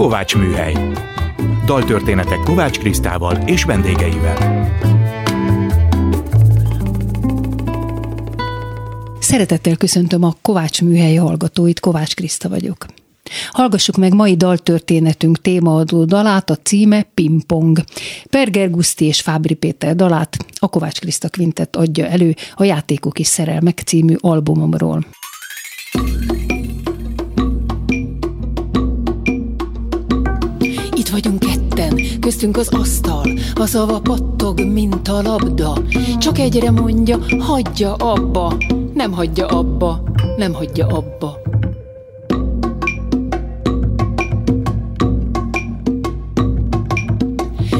Kovács Műhely. Daltörténetek Kovács Krisztával és vendégeivel. Szeretettel köszöntöm a Kovács Műhely hallgatóit, Kovács Kriszta vagyok. Hallgassuk meg mai daltörténetünk témaadó dalát, a címe Pingpong. Perger Guszti és Fábri Péter dalát a Kovács Kriszta Quintet adja elő a Játékok és Szerelmek című albumomról. Vagyunk ketten, köztünk az asztal, a szava pattog, mint a labda. Csak egyre mondja, hagyja abba, nem hagyja abba, nem hagyja abba.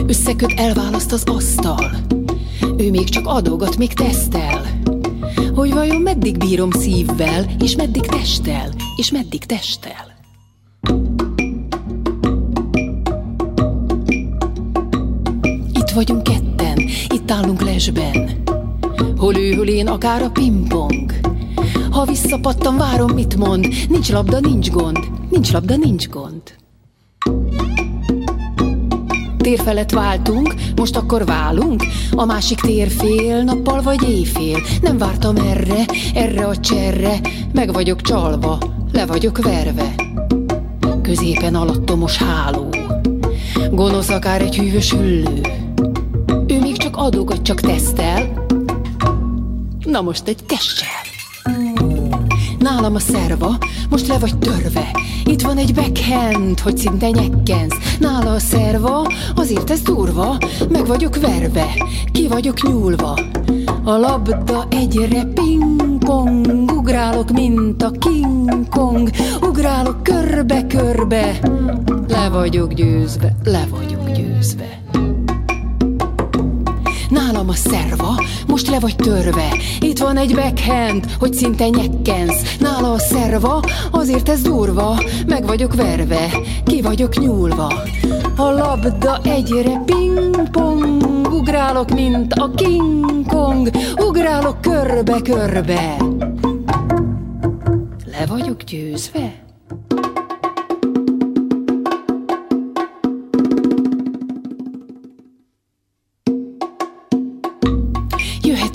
Összeköt, elválaszt az asztal. Ő még csak adogat, még tesztel. Hogy vajon meddig bírom szívvel, és meddig testel, és meddig testel. Itt vagyunk ketten, itt állunk lesben. Hol ő, hol én, akár a pingpong. Ha visszapattam, várom, mit mond. Nincs labda, nincs gond. Nincs labda, nincs gond. Tér felett váltunk, most akkor válunk A másik térfél, nappal vagy éjfél Nem vártam erre, erre a cserre Meg vagyok csalva, le vagyok verve Középen alattomos háló Gonosz akár egy hűvös hüllő adogat, csak tesztel. Na most egy tessel. Nálam a szerva, most le vagy törve. Itt van egy backhand, hogy szinte nyekkensz. Nála a szerva, azért ez durva Meg vagyok verve, ki vagyok nyúlva. A labda egyre pingpong Ugrálok, mint a King Kong. Ugrálok körbe-körbe Le vagyok győzve, le vagyok győzve Nálam a szerva, most le vagy törve. Itt van egy backhand, hogy szinte nyekkensz. Nála a szerva, azért ez durva. Meg vagyok verve, ki vagyok nyúlva. A labda egyre pingpong Ugrálok, mint a King Kong. Ugrálok körbe-körbe. Le vagyok győzve?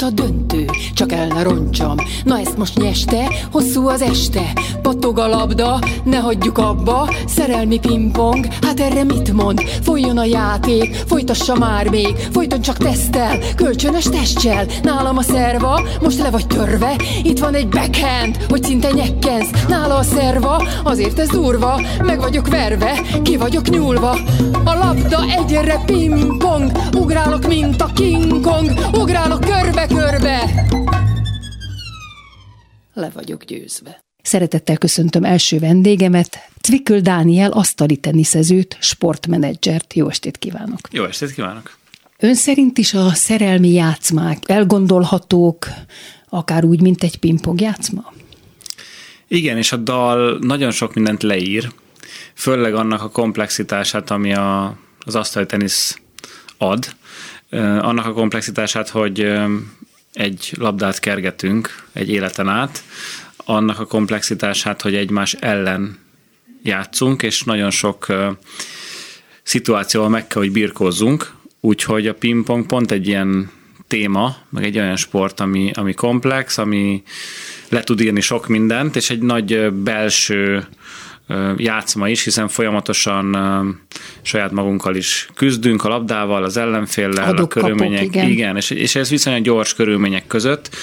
어쩌든 csak el ne roncsam Na ezt most nyeste, hosszú az este. Pattog a labda, ne hagyjuk abba. Szerelmi pingpong, hát erre mit mond? Folyjon a játék, folytassa már még. Folyton csak tesztel, kölcsönös testcsel. Nálam a szerva, most le vagy törve. Itt van egy backhand, hogy szinte nyekkensz. Nála a szerva, azért ez durva. Meg vagyok verve, ki vagyok nyúlva. A labda egyre pingpong. Ugrálok, mint a King Kong. Ugrálok körbe-körbe Le vagyok győzve. Szeretettel köszöntöm első vendégemet, Cvikül Dániel asztali teniszezőt, sportmenedzsert. Jó estét kívánok! Jó estét kívánok! Ön szerint is a szerelmi játszmák elgondolhatók, akár úgy, mint egy pingpong játszma? Igen, és a dal nagyon sok mindent leír, főleg annak a komplexitását, ami a, az asztali tenisz ad, annak a komplexitását, hogy egy labdát kergetünk egy életen át, annak a komplexitását, hogy egymás ellen játszunk, és nagyon sok szituációval meg kell, hogy birkózzunk, úgyhogy a pingpong pont egy ilyen téma, meg egy olyan sport, ami, ami komplex, ami le tud írni sok mindent, és egy nagy belső játszma is, hiszen folyamatosan saját magunkkal is küzdünk a labdával, az ellenféllel, Adok, a körülmények. Kapok, igen. igen, és, és ez viszonylag gyors körülmények között.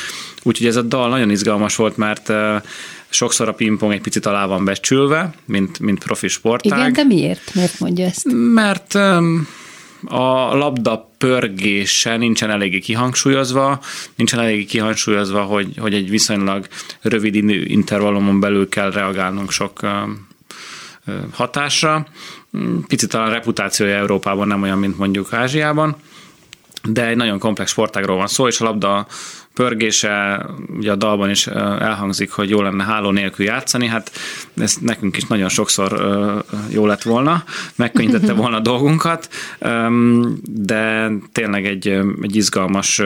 Úgyhogy ez a dal nagyon izgalmas volt, mert sokszor a pingpong egy picit alá van becsülve, mint, mint profi sportág. Igen, de miért? Miért mondja ezt? Mert a labda pörgése nincsen eléggé kihangsúlyozva, nincsen eléggé kihangsúlyozva, hogy, hogy egy viszonylag rövid intervallumon belül kell reagálnunk sok hatásra. Picit talán a reputációja Európában nem olyan, mint mondjuk Ázsiában, de egy nagyon komplex sportágról van szó, és a labda pörgése, ugye a dalban is elhangzik, hogy jó lenne háló nélkül játszani, hát ez nekünk is nagyon sokszor jó lett volna, megkönnyítette volna a dolgunkat, de tényleg egy, egy izgalmas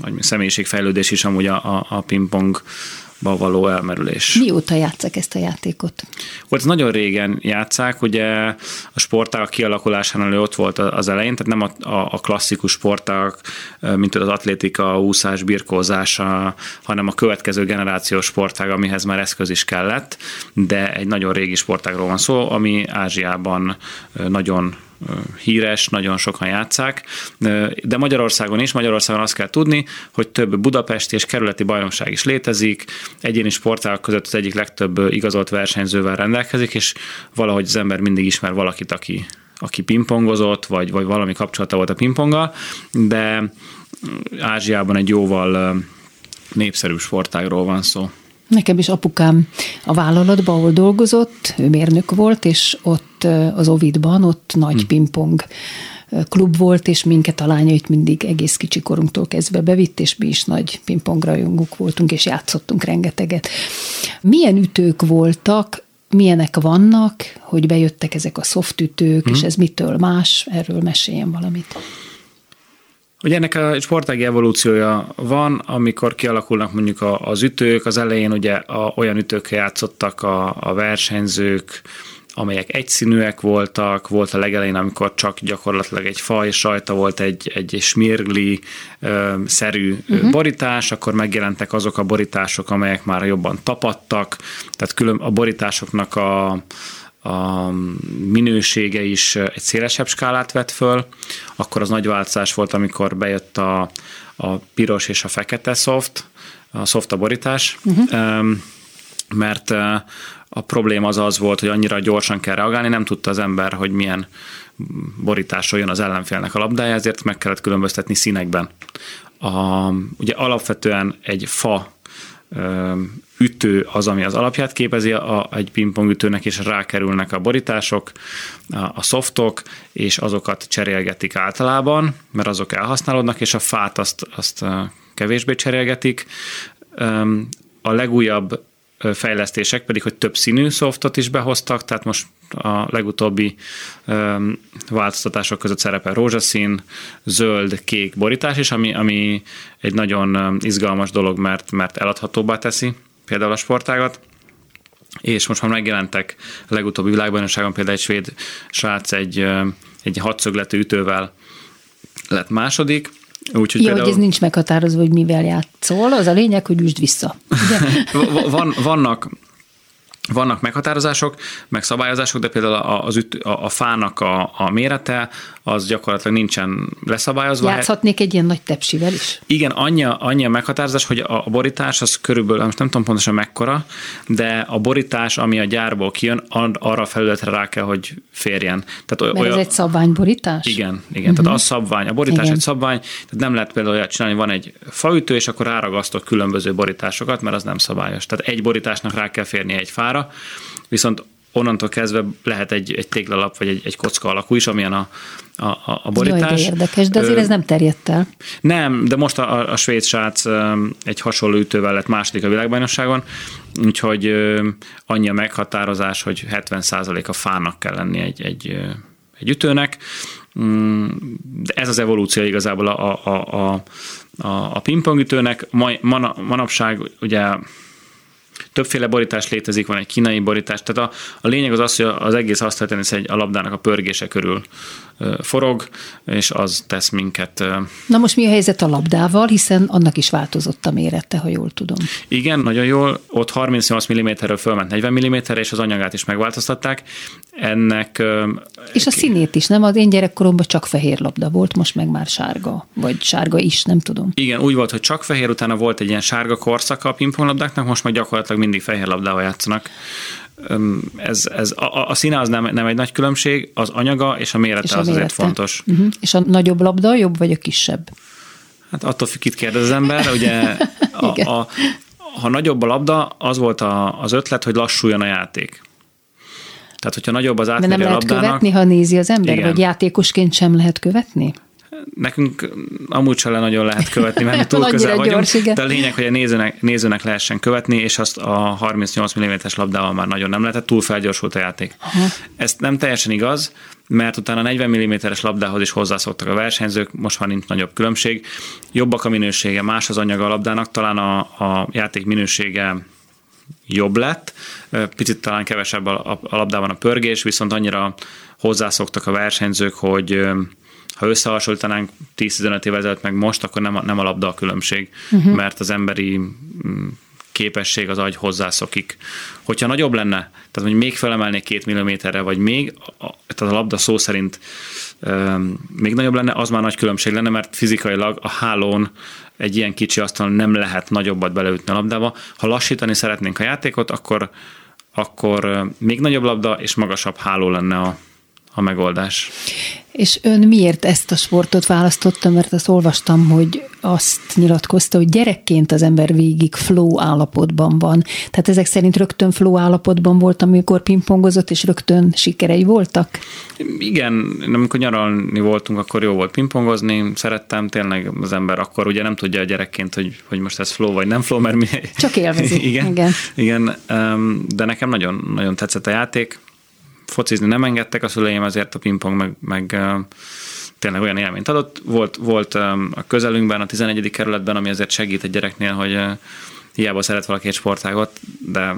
vagy személyiségfejlődés is amúgy a, a, a pingpong való elmerülés. Mióta játszák ezt a játékot? Volt, nagyon régen játszák, ugye a sportág kialakulásánál ott volt az elején, tehát nem a, a, a klasszikus sportág, mint az atlétika, úszás, birkózása, hanem a következő generációs sportág, amihez már eszköz is kellett, de egy nagyon régi sportágról van szó, ami Ázsiában nagyon híres, nagyon sokan játszák, de Magyarországon is, Magyarországon azt kell tudni, hogy több budapesti és kerületi bajnokság is létezik, egyéni sportágok között az egyik legtöbb igazolt versenyzővel rendelkezik, és valahogy az ember mindig ismer valakit, aki, aki pingpongozott, vagy, vagy valami kapcsolata volt a pingponggal, de Ázsiában egy jóval népszerű sportágról van szó. Nekem is apukám a vállalatban, ahol dolgozott, ő mérnök volt, és ott az Ovidban, ott nagy hmm. pingpong klub volt, és minket a lányait mindig egész kicsi korunktól kezdve bevitt, és mi is nagy pingpongrajongók voltunk, és játszottunk rengeteget. Milyen ütők voltak, milyenek vannak, hogy bejöttek ezek a szoftütők, hmm. és ez mitől más? Erről meséljen valamit. Ugye ennek a sportági evolúciója van, amikor kialakulnak mondjuk az ütők, az elején ugye a, olyan ütőkkel játszottak a, a versenyzők, amelyek egyszínűek voltak, volt a legelején, amikor csak gyakorlatilag egy faj sajta volt, egy, egy smirgli ö, szerű uh-huh. borítás, akkor megjelentek azok a borítások, amelyek már jobban tapadtak, tehát külön a borításoknak a, a minősége is egy szélesebb skálát vett föl, akkor az nagy változás volt, amikor bejött a, a piros és a fekete soft, a soft a borítás, uh-huh. mert a probléma az az volt, hogy annyira gyorsan kell reagálni, nem tudta az ember, hogy milyen borításról jön az ellenfélnek a labdája, ezért meg kellett különböztetni színekben. A, ugye alapvetően egy fa ütő az, ami az alapját képezi a, egy pingpong ütőnek, és rákerülnek a borítások, a, a softok, és azokat cserélgetik általában, mert azok elhasználódnak, és a fát azt, azt kevésbé cserélgetik. A legújabb fejlesztések pedig, hogy több színű softot is behoztak, tehát most a legutóbbi változtatások között szerepel rózsaszín, zöld, kék borítás is, ami, ami egy nagyon izgalmas dolog, mert, mert eladhatóbbá teszi például a sportágat. És most már megjelentek a legutóbbi világbajnokságon például egy svéd srác egy, egy hatszögletű ütővel lett második, Úgyhogy ja, például... hogy ez nincs meghatározva, hogy mivel játszol, az a lényeg, hogy üsd vissza. Van, vannak vannak meghatározások, meg szabályozások, de például az üt, a, a fának a, a mérete az gyakorlatilag nincsen leszabályozva. Játszhatnék egy ilyen nagy tepsivel is? Igen, annyi, annyi a meghatározás, hogy a, a borítás az körülbelül, most nem tudom pontosan mekkora, de a borítás, ami a gyárból kijön, arra a felületre rá kell, hogy férjen. Tehát Mert olyan, ez egy szabványborítás? Igen, igen. Uh-huh. Tehát az szabvány. A borítás igen. egy szabvány, tehát nem lehet például olyat csinálni, van egy faütő, és akkor ráragasztok különböző borításokat, mert az nem szabályos. Tehát egy borításnak rá kell férni egy fára, viszont onnantól kezdve lehet egy, egy téglalap vagy egy, egy kocka alakú is, amilyen a, a, a borítás. Jaj, de érdekes, de azért Ö, ez nem terjedt el. Nem, de most a, a svéd srác egy hasonló ütővel lett második a világbajnokságon, úgyhogy annyi a meghatározás, hogy 70% a fának kell lenni egy, egy, egy ütőnek. Mm, de ez az evolúció igazából a, a, a, a, a pingpongütőnek. manapság ugye többféle borítás létezik, van egy kínai borítás, tehát a, a lényeg az az, hogy az egész asztaltenisz egy a labdának a pörgése körül forog, és az tesz minket. Na most mi a helyzet a labdával, hiszen annak is változott a mérete, ha jól tudom. Igen, nagyon jól. Ott 38 mm-ről fölment 40 mm-re, és az anyagát is megváltoztatták. Ennek... És a színét is, nem? Az én gyerekkoromban csak fehér labda volt, most meg már sárga, vagy sárga is, nem tudom. Igen, úgy volt, hogy csak fehér, utána volt egy ilyen sárga korszaka a pingponglabdáknak, most meg gyakorlatilag mindig fehér labdával játszanak ez, ez a, a színe az nem, nem egy nagy különbség, az anyaga és a mérete és a az mérete. azért fontos. Uh-huh. És a nagyobb labda jobb vagy a kisebb? Hát attól függ, kit kérdez az ember. Ugye a, a, ha nagyobb a labda, az volt a, az ötlet, hogy lassuljon a játék. Tehát, hogyha nagyobb az átmérő De nem lehet labdának, követni, ha nézi az ember, igen. vagy játékosként sem lehet követni? Nekünk amúgy sem nagyon lehet követni, mert túl közel vagyunk, gyors, igen. de a lényeg, hogy a nézőnek, nézőnek lehessen követni, és azt a 38 mm-es labdával már nagyon nem lehetett, túl felgyorsult a játék. Aha. Ez nem teljesen igaz, mert utána 40 mm-es labdához is hozzászoktak a versenyzők, most már nincs nagyobb különbség. Jobbak a minősége, más az anyaga a labdának, talán a, a játék minősége jobb lett, picit talán kevesebb a, a labdában a pörgés, viszont annyira hozzászoktak a versenyzők, hogy ha összehasonlítanánk 10-15 évvel ezelőtt meg most, akkor nem a, nem a labda a különbség, uh-huh. mert az emberi mm, képesség az agy hozzászokik. Hogyha nagyobb lenne, tehát hogy még felemelnék két milliméterre, vagy még, tehát a labda szó szerint még nagyobb lenne, az már nagy különbség lenne, mert fizikailag a hálón egy ilyen kicsi asztalon nem lehet nagyobbat beleütni a labdába. Ha lassítani szeretnénk a játékot, akkor, akkor még nagyobb labda és magasabb háló lenne a, a megoldás. És ön miért ezt a sportot választotta? Mert azt olvastam, hogy azt nyilatkozta, hogy gyerekként az ember végig flow állapotban van. Tehát ezek szerint rögtön flow állapotban volt, amikor pingpongozott, és rögtön sikerei voltak? Igen, amikor nyaralni voltunk, akkor jó volt pingpongozni, szerettem, tényleg az ember akkor ugye nem tudja a gyerekként, hogy, hogy most ez flow vagy nem flow, mert mi... Csak élvezi. igen, igen. igen, de nekem nagyon, nagyon tetszett a játék, focizni nem engedtek a szüleim, ezért a pingpong meg, meg tényleg olyan élményt adott. Volt, volt a közelünkben, a 11. kerületben, ami azért segít egy gyereknél, hogy hiába szeret valaki egy sportágot, de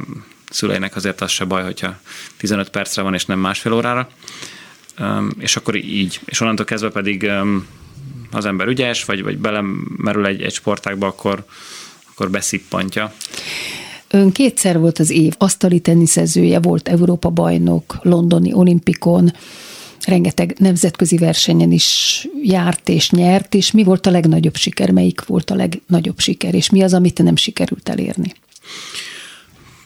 szüleinek azért az se baj, hogyha 15 percre van, és nem másfél órára. És akkor így. És onnantól kezdve pedig az ember ügyes, vagy, vagy belemerül egy, egy sportágba, akkor, akkor beszippantja. Ön kétszer volt az év asztali teniszezője, volt Európa bajnok, londoni olimpikon, rengeteg nemzetközi versenyen is járt és nyert, és mi volt a legnagyobb siker, melyik volt a legnagyobb siker, és mi az, amit nem sikerült elérni?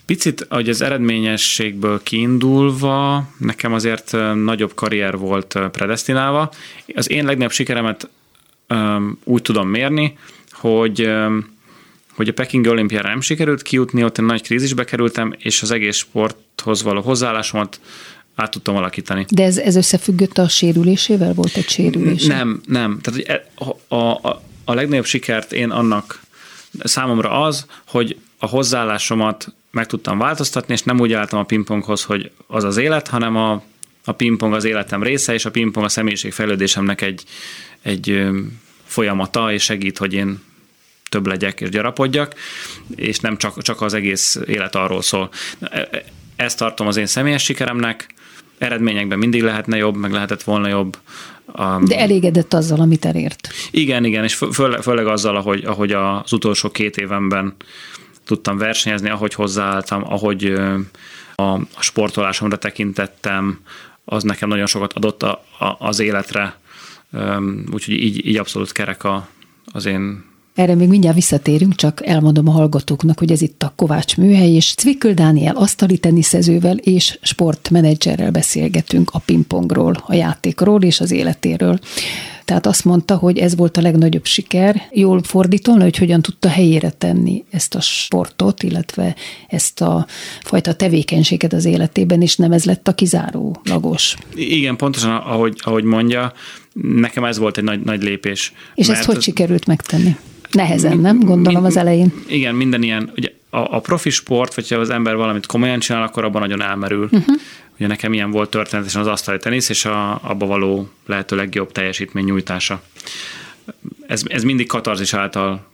Picit, hogy az eredményességből kiindulva, nekem azért nagyobb karrier volt predestinálva. Az én legnagyobb sikeremet úgy tudom mérni, hogy hogy a Peking olimpiára nem sikerült kijutni, ott egy nagy krízisbe kerültem, és az egész sporthoz való hozzáállásomat át tudtam alakítani. De ez, ez összefüggött a sérülésével? Volt egy sérülés? Nem, nem. Tehát e, a, a, a legnagyobb sikert én annak számomra az, hogy a hozzáállásomat meg tudtam változtatni, és nem úgy álltam a pingponghoz, hogy az az élet, hanem a, a pingpong az életem része, és a pingpong a személyiségfejlődésemnek egy, egy folyamata, és segít, hogy én több legyek és gyarapodjak, és nem csak, csak az egész élet arról szól. Ezt tartom az én személyes sikeremnek, eredményekben mindig lehetne jobb, meg lehetett volna jobb. De elégedett azzal, amit elért. Igen, igen, és főleg, főleg azzal, ahogy, ahogy az utolsó két évenben tudtam versenyezni, ahogy hozzáálltam, ahogy a, a sportolásomra tekintettem, az nekem nagyon sokat adott a, a, az életre, úgyhogy így, így abszolút kerek a, az én erre még mindjárt visszatérünk, csak elmondom a hallgatóknak, hogy ez itt a Kovács Műhely, és Cvikkel Dániel asztali teniszezővel és sportmenedzserrel beszélgetünk a pingpongról, a játékról és az életéről. Tehát azt mondta, hogy ez volt a legnagyobb siker. Jól fordítolna, hogy hogyan tudta helyére tenni ezt a sportot, illetve ezt a fajta tevékenységet az életében, és nem ez lett a kizárólagos. Igen, pontosan ahogy, ahogy mondja, nekem ez volt egy nagy, nagy lépés. És ezt hogy sikerült megtenni? Nehezen, nem? Gondolom az elején. Igen, minden ilyen, ugye a, a profi sport, vagy ha az ember valamit komolyan csinál, akkor abban nagyon elmerül. Uh-huh. Ugye nekem ilyen volt történetesen az asztali tenisz, és a, abba való lehető legjobb teljesítmény nyújtása. Ez, ez mindig katarzis által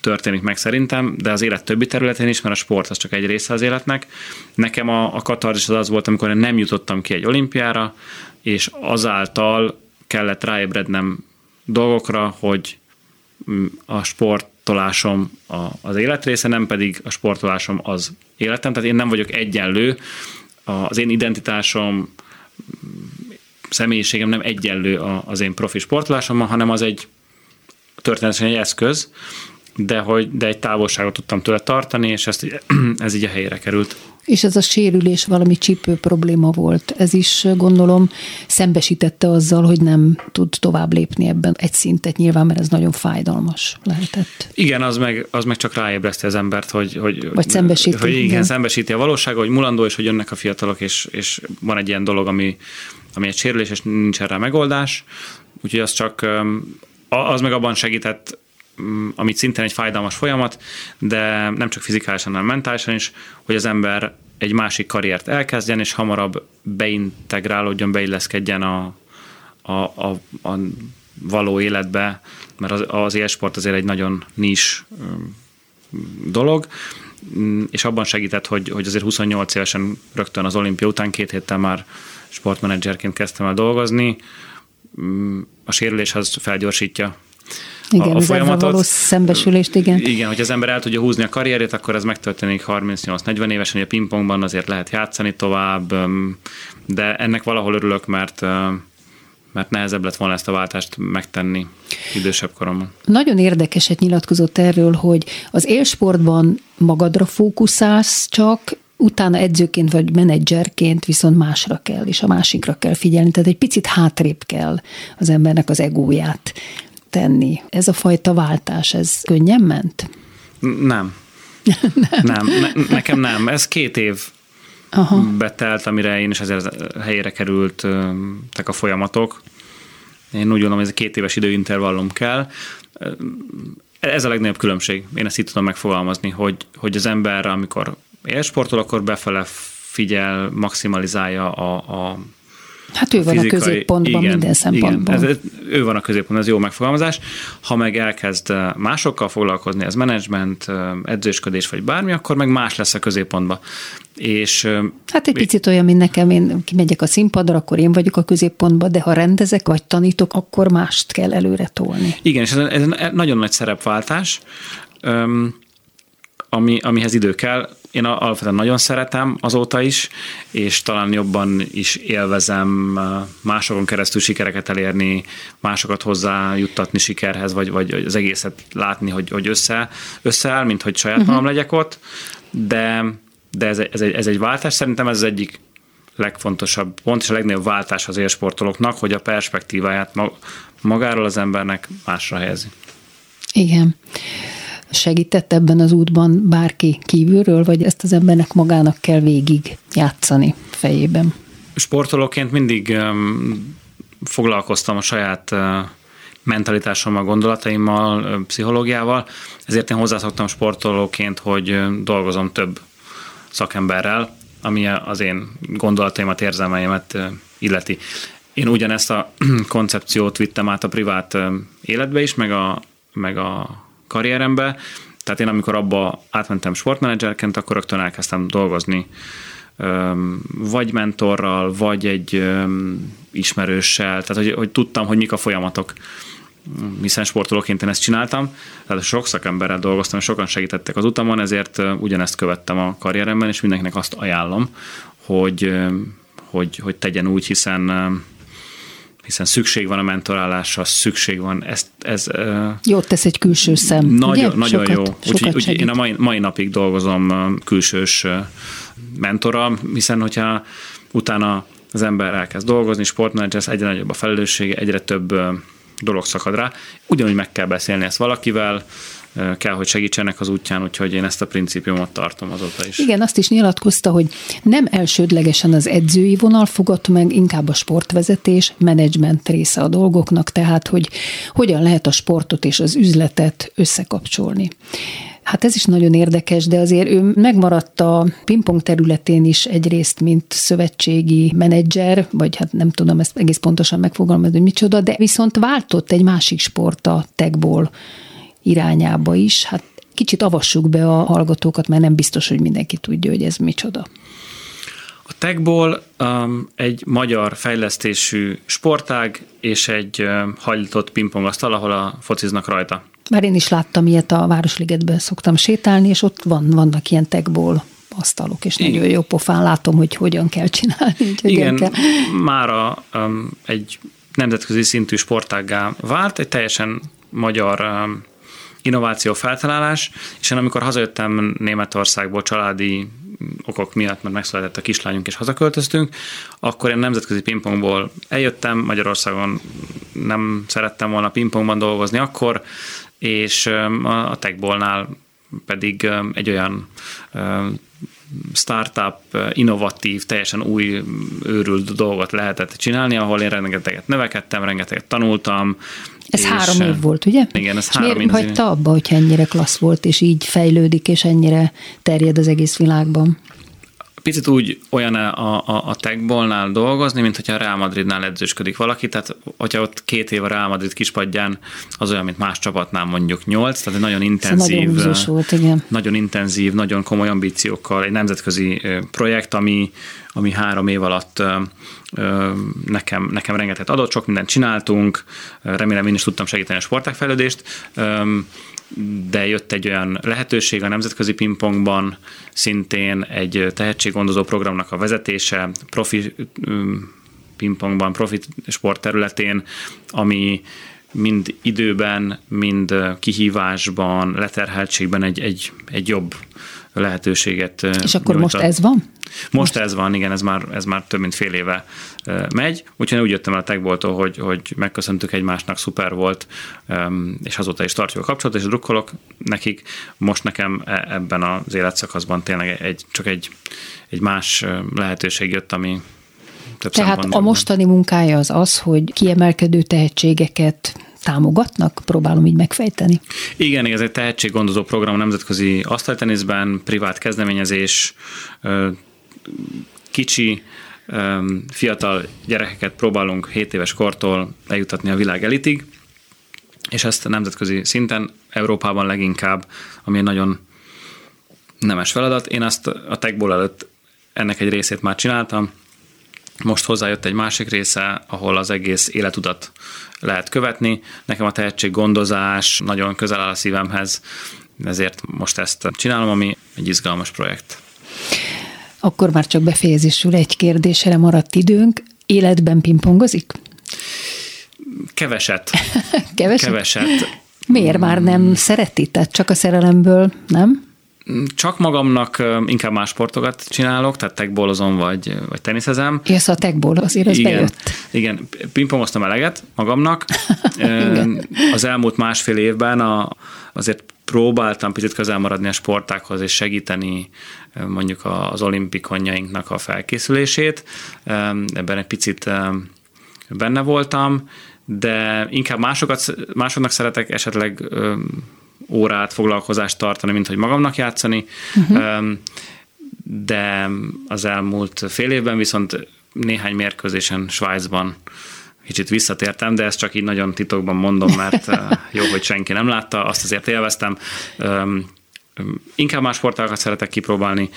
történik meg szerintem, de az élet többi területén is, mert a sport az csak egy része az életnek. Nekem a, a katarzis az az volt, amikor én nem jutottam ki egy olimpiára, és azáltal kellett ráébrednem dolgokra, hogy a sportolásom az életrésze, nem pedig a sportolásom az életem. Tehát én nem vagyok egyenlő, az én identitásom, személyiségem nem egyenlő az én profi sportolásommal, hanem az egy történetesen egy eszköz, de, hogy, de egy távolságot tudtam tőle tartani, és ezt, ez így a helyére került. És ez a sérülés valami csípő probléma volt. Ez is gondolom szembesítette azzal, hogy nem tud tovább lépni ebben egy szintet nyilván, mert ez nagyon fájdalmas lehetett. Igen, az meg, az meg csak ráébreszti az embert, hogy, hogy, Vagy szembesíti. Hogy igen, igen, szembesíti a valóság, hogy mulandó, és hogy jönnek a fiatalok, és, és van egy ilyen dolog, ami, ami egy sérülés, és nincs erre megoldás. Úgyhogy az csak, az meg abban segített, amit szintén egy fájdalmas folyamat, de nem csak fizikálisan, hanem mentálisan is, hogy az ember egy másik karriert elkezdjen, és hamarabb beintegrálódjon, beilleszkedjen a, a, a, a való életbe, mert az, az élsport azért egy nagyon nis dolog, mm, és abban segített, hogy, hogy azért 28 évesen rögtön az olimpia után két héttel már sportmenedzserként kezdtem el dolgozni. Mm, a sérülés az felgyorsítja igen, a, a folyamatot. való szembesülést, igen. Igen, hogy az ember el tudja húzni a karrierét, akkor ez megtörténik 38-40 évesen, hogy a pingpongban azért lehet játszani tovább, de ennek valahol örülök, mert mert nehezebb lett volna ezt a váltást megtenni idősebb koromban. Nagyon érdekeset nyilatkozott erről, hogy az élsportban magadra fókuszálsz csak, utána edzőként vagy menedzserként viszont másra kell, és a másikra kell figyelni, tehát egy picit hátrébb kell az embernek az egóját tenni. Ez a fajta váltás, ez könnyen ment? Nem. nem. nem. Ne, nekem nem. Ez két év Aha. betelt, amire én is ezért helyére kerültek a folyamatok. Én úgy gondolom, hogy ez a két éves időintervallum kell. Ez a legnagyobb különbség. Én ezt így tudom megfogalmazni, hogy, hogy az ember, amikor élsportol, akkor befele figyel, maximalizálja a, a Hát ő van fizikai, a középpontban igen, minden szempontból. Igen, ez, ő van a középpontban, ez jó megfogalmazás. Ha meg elkezd másokkal foglalkozni, ez menedzsment, edzősködés vagy bármi, akkor meg más lesz a középpontban. És, hát egy picit olyan, mint nekem, én kimegyek a színpadra, akkor én vagyok a középpontban, de ha rendezek vagy tanítok, akkor mást kell előre tolni. Igen, és ez, ez nagyon nagy szerepváltás, ami, amihez idő kell én alapvetően nagyon szeretem azóta is, és talán jobban is élvezem másokon keresztül sikereket elérni, másokat hozzájuttatni sikerhez, vagy, vagy az egészet látni, hogy, hogy össze, összeáll, mint hogy saját uh-huh. magam legyek ott, de, de ez, ez, egy, ez egy váltás, szerintem ez az egyik legfontosabb pont, és a legnagyobb váltás az élsportolóknak, hogy a perspektíváját magáról az embernek másra helyezi. Igen segített ebben az útban bárki kívülről, vagy ezt az embernek magának kell végig játszani fejében? Sportolóként mindig foglalkoztam a saját mentalitásommal, gondolataimmal, pszichológiával, ezért én hozzászoktam sportolóként, hogy dolgozom több szakemberrel, ami az én gondolataimat, érzelmeimet illeti. Én ugyanezt a koncepciót vittem át a privát életbe is, meg a, meg a karrierembe. Tehát én amikor abba átmentem sportmenedzserként, akkor rögtön elkezdtem dolgozni vagy mentorral, vagy egy ismerőssel, tehát hogy, hogy tudtam, hogy mik a folyamatok. Hiszen sportolóként én ezt csináltam, tehát sok szakemberrel dolgoztam, és sokan segítettek az utamon, ezért ugyanezt követtem a karrieremben, és mindenkinek azt ajánlom, hogy, hogy, hogy tegyen úgy, hiszen hiszen szükség van a mentorálásra, szükség van, ezt, ez... Jót tesz egy külső szem, Nagyon, ugye? nagyon sokat, jó. Úgyhogy úgy, én a mai, mai napig dolgozom külsős mentorral, hiszen hogyha utána az ember elkezd dolgozni, sportmenedzser, egyre nagyobb a felelőssége, egyre több dolog szakad rá. Ugyanúgy meg kell beszélni ezt valakivel, kell, hogy segítsenek az útján, úgyhogy én ezt a principiumot tartom azóta is. Igen, azt is nyilatkozta, hogy nem elsődlegesen az edzői vonal fogott meg, inkább a sportvezetés, menedzsment része a dolgoknak, tehát hogy hogyan lehet a sportot és az üzletet összekapcsolni. Hát ez is nagyon érdekes, de azért ő megmaradt a pingpong területén is egyrészt, mint szövetségi menedzser, vagy hát nem tudom ezt egész pontosan megfogalmazni, hogy micsoda, de viszont váltott egy másik sport a tegból irányába is. Hát kicsit avassuk be a hallgatókat, mert nem biztos, hogy mindenki tudja, hogy ez micsoda. A Techból um, egy magyar fejlesztésű sportág és egy um, hajlított pingpongasztal, ahol a fociznak rajta. Már én is láttam ilyet a Városligetben, szoktam sétálni, és ott van, vannak ilyen techból asztalok, és Igen. nagyon jó pofán látom, hogy hogyan kell csinálni. Hogy Igen, kell. mára um, egy nemzetközi szintű sportággá vált, egy teljesen magyar um, innováció feltalálás, és én amikor hazajöttem Németországból családi okok miatt, mert megszületett a kislányunk és hazaköltöztünk, akkor én nemzetközi pingpongból eljöttem, Magyarországon nem szerettem volna pingpongban dolgozni akkor, és a Techballnál pedig egy olyan startup, innovatív, teljesen új, őrült dolgot lehetett csinálni, ahol én rengeteget növekedtem, rengeteget tanultam. Ez három év volt, ugye? Igen, ez és három miért hagyta abba, hogy ennyire klassz volt, és így fejlődik, és ennyire terjed az egész világban? Picit úgy olyan a, a, a techballnál dolgozni, mint hogyha a Real Madridnál edzősködik valaki, tehát hogyha ott két év a Real Madrid kispadján, az olyan, mint más csapatnál mondjuk nyolc, tehát egy nagyon intenzív, nagyon, volt, igen. nagyon intenzív, nagyon komoly ambíciókkal, egy nemzetközi projekt, ami, ami három év alatt nekem, nekem rengeteg adott, sok mindent csináltunk, remélem én is tudtam segíteni a sportágfejlődést, de jött egy olyan lehetőség a nemzetközi pingpongban, szintén egy tehetséggondozó programnak a vezetése, profi pingpongban, profi sport területén, ami mind időben, mind kihívásban, leterheltségben egy, egy, egy jobb lehetőséget És akkor nyújtott. most ez van? Most, most ez van, igen, ez már, ez már több mint fél éve megy. Úgyhogy úgy jöttem el a Techboltól, hogy, hogy megköszöntük egymásnak, szuper volt, és azóta is tartjuk a kapcsolatot, és drukkolok nekik. Most nekem e, ebben az életszakaszban tényleg egy, csak egy, egy más lehetőség jött, ami tehát a mostani munkája az az, hogy kiemelkedő tehetségeket támogatnak? Próbálom így megfejteni. Igen, ez egy tehetséggondozó program a nemzetközi asztalteniszben, privát kezdeményezés, kicsi, fiatal gyerekeket próbálunk 7 éves kortól eljutatni a világ elitig, és ezt a nemzetközi szinten, Európában leginkább, ami egy nagyon nemes feladat. Én azt a techból előtt ennek egy részét már csináltam, most hozzájött egy másik része, ahol az egész életutat lehet követni. Nekem a tehetséggondozás nagyon közel áll a szívemhez, ezért most ezt csinálom, ami egy izgalmas projekt. Akkor már csak befejezésül egy kérdésre maradt időnk. Életben pingpongozik? Keveset. Keveset? Keveset. Miért már nem szereti? Tehát csak a szerelemből, nem? Csak magamnak inkább más sportokat csinálok, tehát tekbolozom vagy, vagy teniszezem. Jössz a tekból, azért az igen, bejött. Igen, pingpongoztam eleget magamnak. az elmúlt másfél évben a, azért próbáltam picit közel maradni a sportákhoz, és segíteni mondjuk az olimpikonjainknak a felkészülését. Ebben egy picit benne voltam, de inkább másokat, másoknak szeretek esetleg órát, foglalkozást tartani, mint hogy magamnak játszani. Uh-huh. De az elmúlt fél évben viszont néhány mérkőzésen Svájcban kicsit visszatértem, de ezt csak így nagyon titokban mondom, mert jó, hogy senki nem látta, azt azért élveztem. Inkább más sportákat szeretek kipróbálni,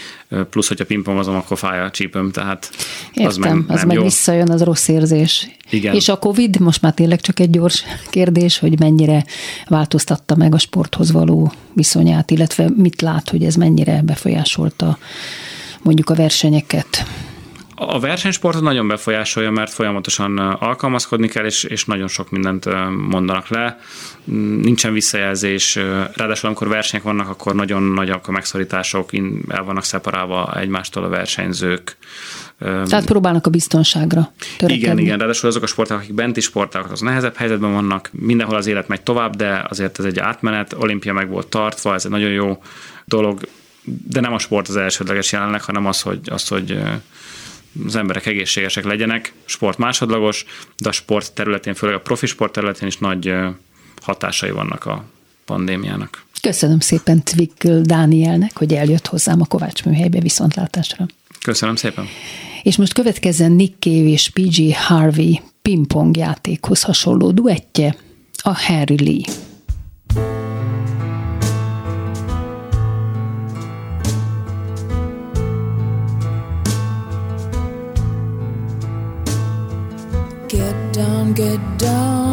plusz, hogyha pingpongozom, akkor fáj a csípőm, tehát Értem, az meg, az meg jó. visszajön, az rossz érzés. Igen. És a Covid, most már tényleg csak egy gyors kérdés, hogy mennyire változtatta meg a sporthoz való viszonyát, illetve mit lát, hogy ez mennyire befolyásolta mondjuk a versenyeket? A versenysportot nagyon befolyásolja, mert folyamatosan alkalmazkodni kell, és, és nagyon sok mindent mondanak le. Nincsen visszajelzés, ráadásul amikor versenyek vannak, akkor nagyon nagyok a megszorítások, el vannak szeparálva egymástól a versenyzők. Tehát próbálnak a biztonságra törekedni. Igen, igen, ráadásul azok a sportok, akik benti sportok, az nehezebb helyzetben vannak, mindenhol az élet megy tovább, de azért ez egy átmenet, olimpia meg volt tartva, ez egy nagyon jó dolog, de nem a sport az elsődleges jelenleg, hanem az, hogy, az, hogy az emberek egészségesek legyenek, sport másodlagos, de a sport területén, főleg a profi sport területén is nagy hatásai vannak a pandémiának. Köszönöm szépen Twickel Dánielnek, hogy eljött hozzám a Kovács műhelybe viszontlátásra. Köszönöm szépen. És most következzen Nick Cave és PG Harvey pingpong játékhoz hasonló duettje, a Harry Lee. Get down,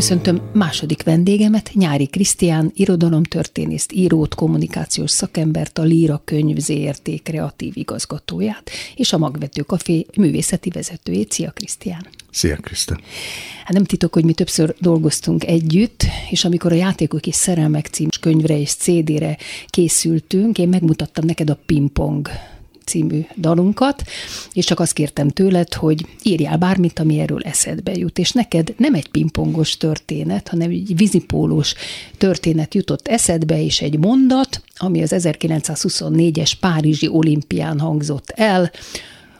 köszöntöm második vendégemet, Nyári Krisztián, irodalomtörténészt, írót, kommunikációs szakembert, a Líra könyv ZRT kreatív igazgatóját, és a Magvető Café művészeti vezetőjét. Szia Krisztián! Szia, Krista! Hát nem titok, hogy mi többször dolgoztunk együtt, és amikor a Játékok és Szerelmek című könyvre és CD-re készültünk, én megmutattam neked a Pingpong című dalunkat, és csak azt kértem tőled, hogy írjál bármit, ami erről eszedbe jut. És neked nem egy pingpongos történet, hanem egy vízipólós történet jutott eszedbe, és egy mondat, ami az 1924-es Párizsi olimpián hangzott el,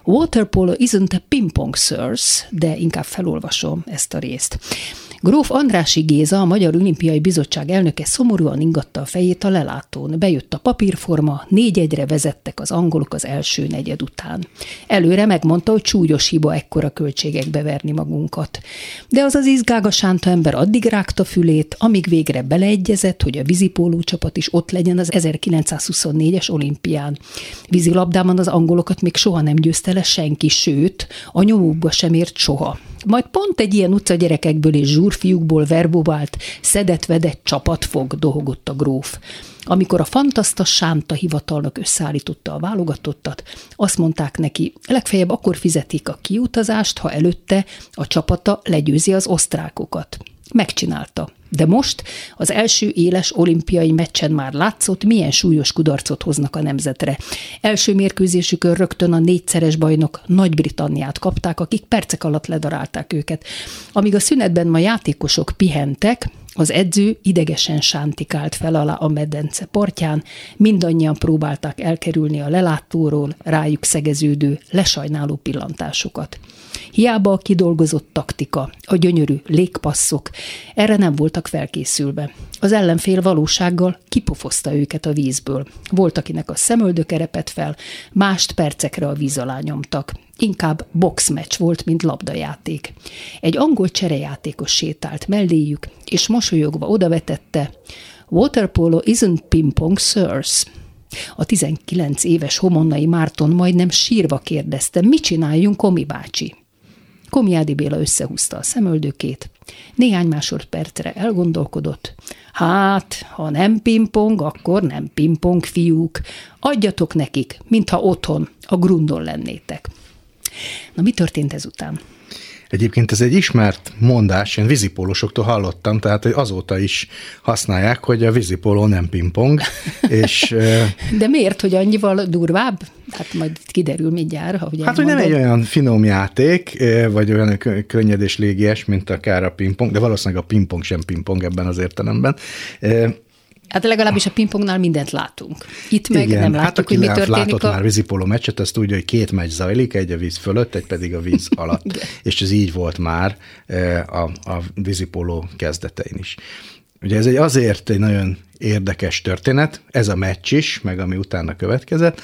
Water polo isn't a ping pong sirs, de inkább felolvasom ezt a részt. Gróf Andrási Géza, a Magyar Olimpiai Bizottság elnöke szomorúan ingatta a fejét a lelátón. Bejött a papírforma, négy egyre vezettek az angolok az első negyed után. Előre megmondta, hogy súlyos hiba ekkora költségekbe verni magunkat. De az az izgága sánta ember addig rágta fülét, amíg végre beleegyezett, hogy a vízipóló csapat is ott legyen az 1924-es olimpián. Vízilabdában az angolokat még soha nem győzte le senki, sőt, a nyomukba sem ért soha. Majd pont egy ilyen utca gyerekekből és zsúrfiúkból verbóvált, szedett-vedett csapat fog, dohogott a gróf. Amikor a fantaszta Sánta hivatalnak összeállította a válogatottat, azt mondták neki, legfeljebb akkor fizetik a kiutazást, ha előtte a csapata legyőzi az osztrákokat. Megcsinálta. De most az első éles olimpiai meccsen már látszott, milyen súlyos kudarcot hoznak a nemzetre. Első mérkőzésükön rögtön a négyszeres bajnok Nagy-Britanniát kapták, akik percek alatt ledarálták őket. Amíg a szünetben ma játékosok pihentek, az edző idegesen sántikált fel alá a medence partján, mindannyian próbálták elkerülni a lelátóról rájuk szegeződő, lesajnáló pillantásokat. Hiába a kidolgozott taktika, a gyönyörű légpasszok, erre nem voltak felkészülve. Az ellenfél valósággal kipofozta őket a vízből. Volt, akinek a szemöldöke repett fel, mást percekre a víz alá nyomtak. Inkább boxmeccs volt, mint labdajáték. Egy angol cserejátékos sétált melléjük, és mosolyogva odavetette, Water polo isn't ping-pong, sirs. A 19 éves homonnai Márton majdnem sírva kérdezte, mit csináljunk, Komi bácsi? Komiádi Béla összehúzta a szemöldökét, néhány másodpercre elgondolkodott. Hát, ha nem pingpong, akkor nem pingpong, fiúk. Adjatok nekik, mintha otthon, a grundon lennétek. Na, mi történt ezután? Egyébként ez egy ismert mondás, én vízipólosoktól hallottam, tehát azóta is használják, hogy a vízipóló nem pingpong, és... De miért, hogy annyival durvább? Hát majd kiderül mindjárt, ha ugye Hát, hogy nem egy olyan finom játék, vagy olyan könnyed és légies, mint akár a pingpong, de valószínűleg a pingpong sem pingpong ebben az értelemben. Hát legalábbis a pingpongnál mindent látunk. Itt meg Igen, nem látjuk, hát, hogy mi történik. látott a... már vízipóló meccset, azt tudja, hogy két meccs zajlik, egy a víz fölött, egy pedig a víz alatt. és ez így volt már a, a vízipóló kezdetein is. Ugye ez egy azért egy nagyon érdekes történet, ez a meccs is, meg ami utána következett,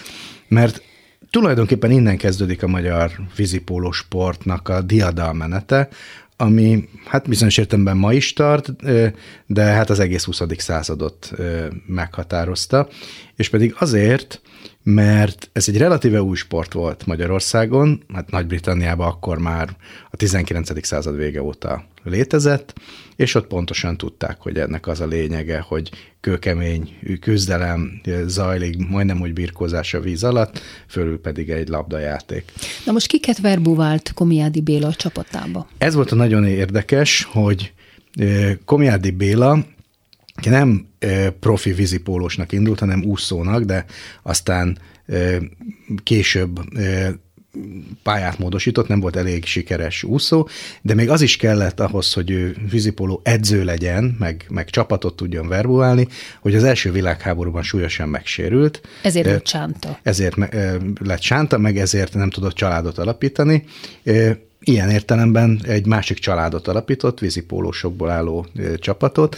mert tulajdonképpen innen kezdődik a magyar vízipóló sportnak a diadalmenete, ami hát bizonyos értelemben ma is tart, de hát az egész 20. századot meghatározta, és pedig azért, mert ez egy relatíve új sport volt Magyarországon, hát Nagy-Britanniában akkor már a 19. század vége óta létezett, és ott pontosan tudták, hogy ennek az a lényege, hogy kőkemény küzdelem zajlik, majdnem úgy birkózás a víz alatt, fölül pedig egy labdajáték. Na most kiket verbuvált Komiádi Béla a csapatába? Ez volt a nagyon érdekes, hogy Komiádi Béla aki nem profi vízipólósnak indult, hanem úszónak, de aztán később pályát módosított, nem volt elég sikeres úszó, de még az is kellett ahhoz, hogy ő vízipóló edző legyen, meg, meg csapatot tudjon verbulálni, hogy az első világháborúban súlyosan megsérült. Ezért lett sánta. Ezért lett sánta, meg ezért nem tudott családot alapítani. Ilyen értelemben egy másik családot alapított, vízipólósokból álló csapatot,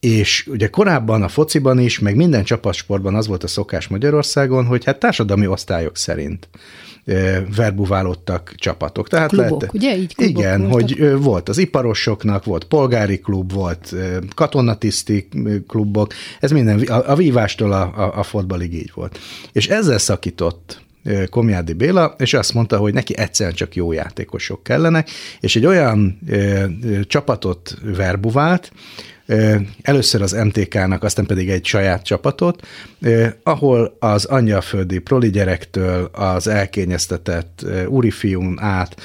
és ugye korábban a fociban is, meg minden csapatsportban az volt a szokás Magyarországon, hogy hát társadalmi osztályok szerint verbuválódtak csapatok. Tehát klubok, lehet, ugye? Így klubok igen, voltak. hogy volt az iparosoknak, volt polgári klub, volt katonatiszti klubok, ez minden, a, a vívástól a, a, a fotbalig így volt. És ezzel szakított Komjádi Béla, és azt mondta, hogy neki egyszerűen csak jó játékosok kellenek, és egy olyan ö, csapatot verbuvált, először az MTK-nak, aztán pedig egy saját csapatot, ahol az anyjaföldi proli gyerektől az elkényeztetett úrifiún át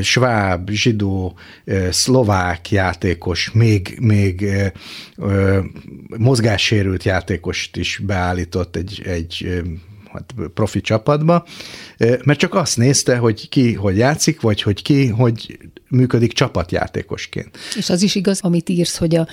sváb, zsidó, szlovák játékos, még, még mozgássérült játékost is beállított egy, egy hát profi csapatba, mert csak azt nézte, hogy ki hogy játszik, vagy hogy ki hogy működik csapatjátékosként. És az is igaz, amit írsz, hogy a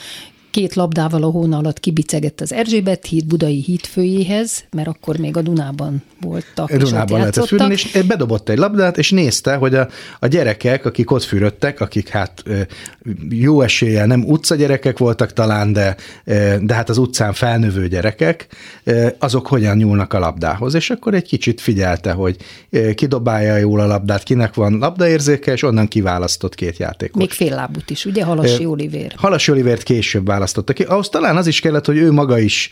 két labdával a hóna alatt kibicegett az Erzsébet híd budai hídfőjéhez, mert akkor még a Dunában voltak. Dunában lehetett fürödni, és bedobott egy labdát, és nézte, hogy a, a gyerekek, akik ott fürödtek, akik hát jó eséllyel nem utca gyerekek voltak talán, de, de hát az utcán felnövő gyerekek, azok hogyan nyúlnak a labdához, és akkor egy kicsit figyelte, hogy kidobálja jól a labdát, kinek van labdaérzéke, és onnan kiválasztott két játékot. Még fél lábut is, ugye? Halasi Olivér. Halasi Olivért később választotta ki. Ahhoz talán az is kellett, hogy ő maga is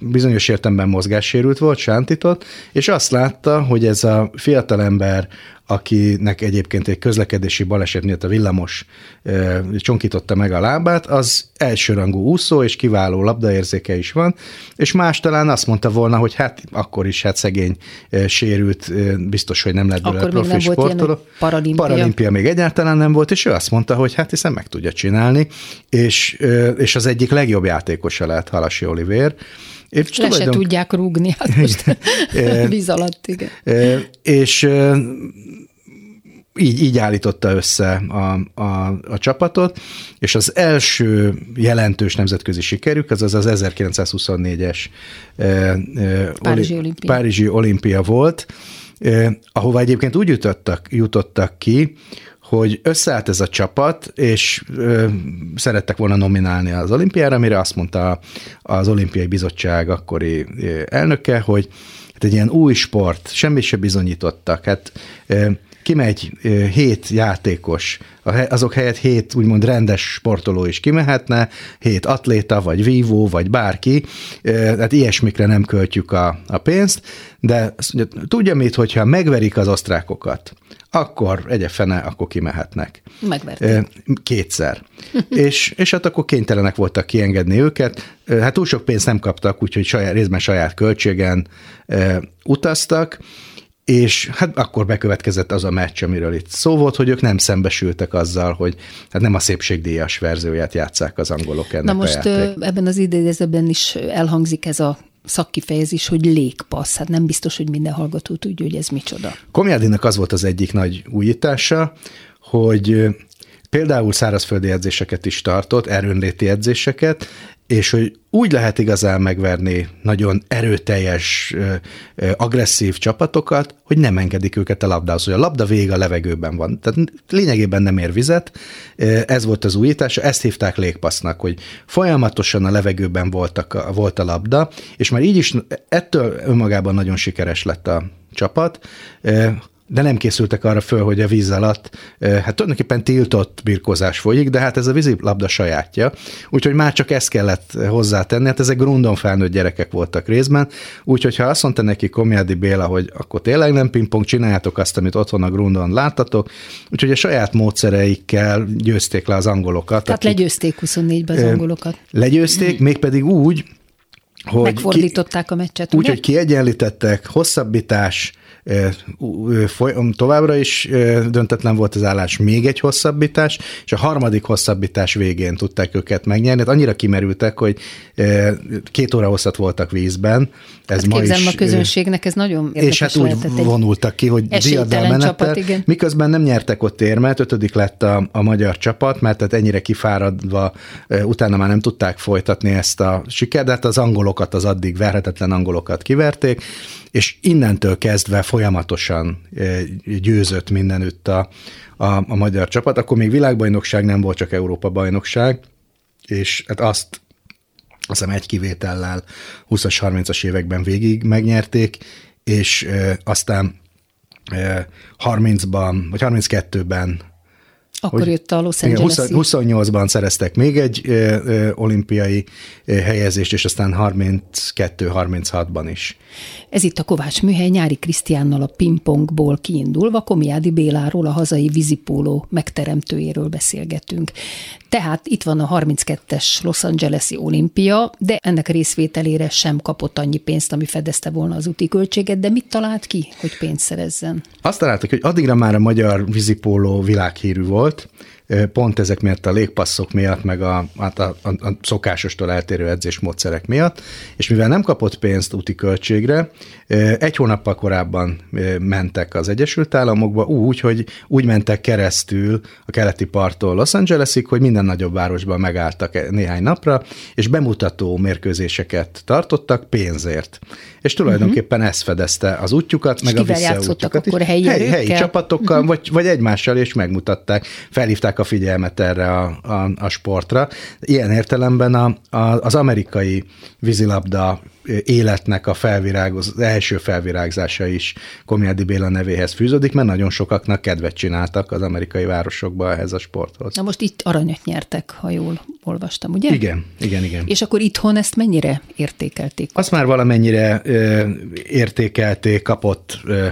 bizonyos értemben mozgássérült volt, sántított, és azt látta, hogy ez a fiatalember akinek egyébként egy közlekedési baleset miatt a villamos e, csonkította meg a lábát, az elsőrangú úszó és kiváló labdaérzéke is van, és más talán azt mondta volna, hogy hát akkor is hát szegény e, sérült, e, biztos, hogy nem lett belőle profi sportoló. Paralimpia. Paralimpia még egyáltalán nem volt, és ő azt mondta, hogy hát hiszen meg tudja csinálni, és, e, és az egyik legjobb játékosa lett Halasi Oliver, és Le tulajdon... se tudják rúgni, hát most víz alatt, igen. És így, így állította össze a, a, a csapatot, és az első jelentős nemzetközi sikerük, az az, az 1924-es Párizsi, olimpia. Párizsi olimpia volt, eh, ahova egyébként úgy jutottak, jutottak ki, hogy összeállt ez a csapat, és ö, szerettek volna nominálni az olimpiára, amire azt mondta az olimpiai bizottság akkori elnöke, hogy hát egy ilyen új sport, semmit se bizonyítottak. Hát ö, kimegy hét játékos, azok helyett hét úgymond rendes sportoló is kimehetne, hét atléta, vagy vívó, vagy bárki, ö, hát ilyesmikre nem költjük a, a pénzt, de tudja mit, hogyha megverik az osztrákokat, akkor egye fene, akkor kimehetnek. Megverték. Kétszer. és, és hát akkor kénytelenek voltak kiengedni őket. Hát túl sok pénzt nem kaptak, úgyhogy saját, részben saját költségen utaztak, és hát akkor bekövetkezett az a meccs, amiről itt szó volt, hogy ők nem szembesültek azzal, hogy hát nem a szépségdíjas verzióját játszák az angolok ennek Na most a játék. ö, ebben az idézőben is elhangzik ez a szakkifejezés, hogy légpassz. Hát nem biztos, hogy minden hallgató tudja, hogy ez micsoda. Komjádinak az volt az egyik nagy újítása, hogy például szárazföldi edzéseket is tartott, erőnléti edzéseket, és hogy úgy lehet igazán megverni nagyon erőteljes, agresszív csapatokat, hogy nem engedik őket a labdához, hogy a labda végig a levegőben van. Tehát lényegében nem ér vizet, ez volt az újítása, ezt hívták légpassznak, hogy folyamatosan a levegőben voltak, a- volt a labda, és már így is ettől önmagában nagyon sikeres lett a csapat, de nem készültek arra föl, hogy a víz alatt, hát tulajdonképpen tiltott birkózás folyik, de hát ez a vízilabda sajátja, úgyhogy már csak ezt kellett hozzátenni, hát ezek grundon felnőtt gyerekek voltak részben, úgyhogy ha azt mondta neki Komjádi Béla, hogy akkor tényleg nem pingpong, csináljátok azt, amit otthon a grundon láttatok, úgyhogy a saját módszereikkel győzték le az angolokat. Tehát akik, legyőzték 24-ben az angolokat. Legyőzték, mégpedig úgy, hogy Megfordították a meccset, úgy, ugye? hogy kiegyenlítettek, hosszabbítás, továbbra is döntetlen volt az állás, még egy hosszabbítás, és a harmadik hosszabbítás végén tudták őket megnyerni. Hát annyira kimerültek, hogy két óra hosszat voltak vízben. Ez Hát ma is, a közönségnek ez nagyon és hát úgy vonultak ki, hogy diadalmenettel, miközben nem nyertek ott érmet, ötödik lett a, a magyar csapat, mert tehát ennyire kifáradva utána már nem tudták folytatni ezt a sikert, de hát az angolokat, az addig verhetetlen angolokat kiverték, és innentől kezdve folyamatosan ö, győzött mindenütt a, a, a magyar csapat. Akkor még világbajnokság nem volt, csak Európa-bajnokság, és hát azt azt hiszem egy kivétellel 20-as, 30-as években végig megnyerték, és ö, aztán ö, 30-ban, vagy 32-ben Akkor jött a Los Angeles 20 28-ban szereztek még egy ö, ö, olimpiai ö, helyezést, és aztán 32-36-ban is. Ez itt a Kovács Műhely Nyári Krisztiánnal a pingpongból kiindulva Komiádi Béláról, a hazai vízipóló megteremtőjéről beszélgetünk. Tehát itt van a 32-es Los Angeles-i olimpia, de ennek részvételére sem kapott annyi pénzt, ami fedezte volna az úti költséget, de mit talált ki, hogy pénzt szerezzen? Azt találtak, hogy addigra már a magyar vízipóló világhírű volt, ö, pont ezek miatt a légpasszok miatt, meg a, hát a, a, a szokásostól eltérő edzésmódszerek miatt, és mivel nem kapott pénzt úti költségre, egy hónappal korábban mentek az Egyesült Államokba úgy, hogy úgy mentek keresztül a keleti parttól Los Angelesig, hogy minden nagyobb városban megálltak néhány napra, és bemutató mérkőzéseket tartottak pénzért. És tulajdonképpen uh-huh. ez fedezte az útjukat, meg a visszaútjukat is. akkor, helyi helyi, helyi csapatokkal, uh-huh. vagy, vagy egymással, és megmutatták, felhívták a figyelmet erre a, a, a sportra. Ilyen értelemben a, a, az amerikai vízilabda életnek a felvirágoz, az első felvirágzása is Komjádi Béla nevéhez fűződik, mert nagyon sokaknak kedvet csináltak az amerikai városokba ehhez a sporthoz. Na most itt aranyat nyertek, ha jól olvastam, ugye? Igen, igen, igen. És akkor itthon ezt mennyire értékelték? Azt már valamennyire ö, értékelték, kapott ö,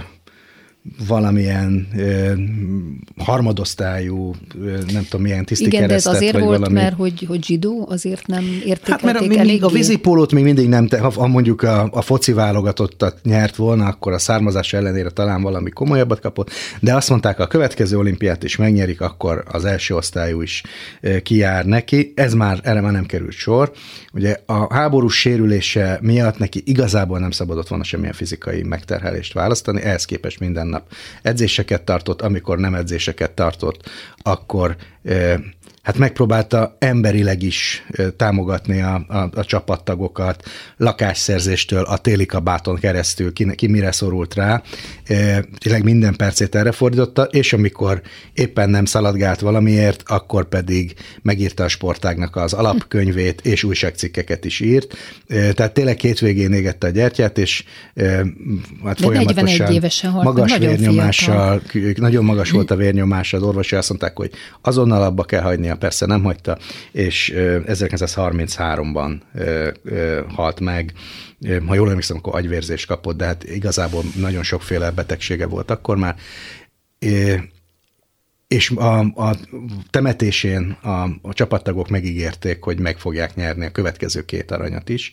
valamilyen ö, harmadosztályú, ö, nem tudom milyen tiszti Igen, de ez azért vagy volt, valami. mert hogy, hogy zsidó, azért nem értékelték Hát mert a, még, eléggé. a vízipólót még mindig nem, te, ha, ha mondjuk a, a foci válogatottat nyert volna, akkor a származás ellenére talán valami komolyabbat kapott, de azt mondták, a következő olimpiát is megnyerik, akkor az első osztályú is kijár neki. Ez már, erre már nem került sor. Ugye a háborús sérülése miatt neki igazából nem szabadott volna semmilyen fizikai megterhelést választani, ehhez képest minden nap. Edzéseket tartott, amikor nem edzéseket tartott, akkor hát megpróbálta emberileg is támogatni a, a, a csapattagokat, lakásszerzéstől a téli kabáton keresztül, ki, ki mire szorult rá, tényleg minden percét erre fordította, és amikor éppen nem szaladgált valamiért, akkor pedig megírta a sportágnak az alapkönyvét, és újságcikkeket is írt. Tehát tényleg két végén égette a gyertyát, és hát De 41 folyamatosan évesen halt magas nagyon vérnyomással, k- nagyon magas volt a vérnyomása, az orvosi azt mondták, hogy azonnal abba kell hagynia, persze nem hagyta, és ö, 1933-ban ö, ö, halt meg. Ha jól emlékszem, akkor agyvérzést kapott, de hát igazából nagyon sokféle betegsége volt akkor már. És a, a temetésén a, a csapattagok megígérték, hogy meg fogják nyerni a következő két aranyat is.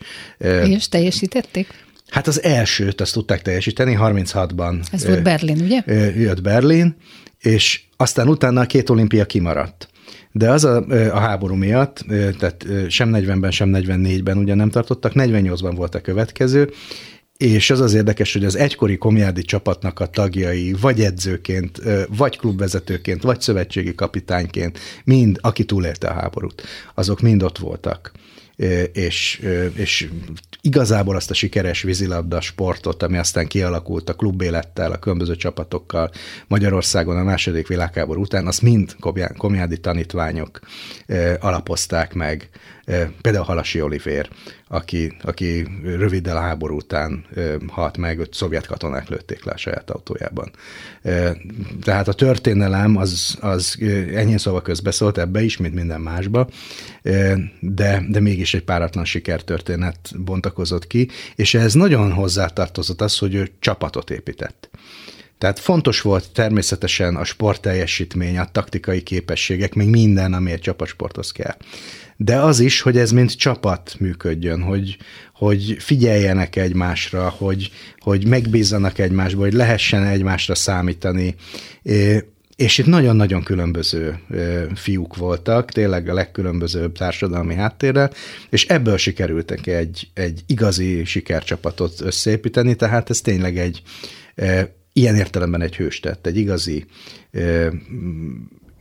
És teljesítették? Hát az elsőt azt tudták teljesíteni, 36-ban. Ez volt Berlin, ugye? Jött Berlin, és aztán utána a két olimpia kimaradt. De az a, a háború miatt, tehát sem 40-ben, sem 44-ben ugye nem tartottak, 48-ban volt a következő, és az az érdekes, hogy az egykori komjádi csapatnak a tagjai, vagy edzőként, vagy klubvezetőként, vagy szövetségi kapitányként, mind, aki túlélte a háborút, azok mind ott voltak. És, és igazából azt a sikeres vízilabda sportot, ami aztán kialakult a klubélettel, a különböző csapatokkal Magyarországon a második világháború után, azt mind komjá- komjádi tanítványok alapozták meg. Például Halasi Olivér, aki, aki röviddel a háború után halt meg, őt szovjet katonák lőtték le a saját autójában. Tehát a történelem az, az enyhén szóval közbeszólt ebbe is, mint minden másba, de, de mégis egy páratlan sikertörténet bontakozott ki, és ez nagyon hozzátartozott az, hogy ő csapatot épített. Tehát fontos volt természetesen a sportteljesítmény, a taktikai képességek, még minden, ami egy csapatsporthoz kell. De az is, hogy ez mint csapat működjön, hogy, hogy figyeljenek egymásra, hogy, hogy megbízzanak egymásba, hogy lehessen egymásra számítani. És itt nagyon-nagyon különböző fiúk voltak, tényleg a legkülönbözőbb társadalmi háttérrel, és ebből sikerültek egy, egy igazi sikercsapatot összeépíteni, tehát ez tényleg egy ilyen értelemben egy hőstett, egy igazi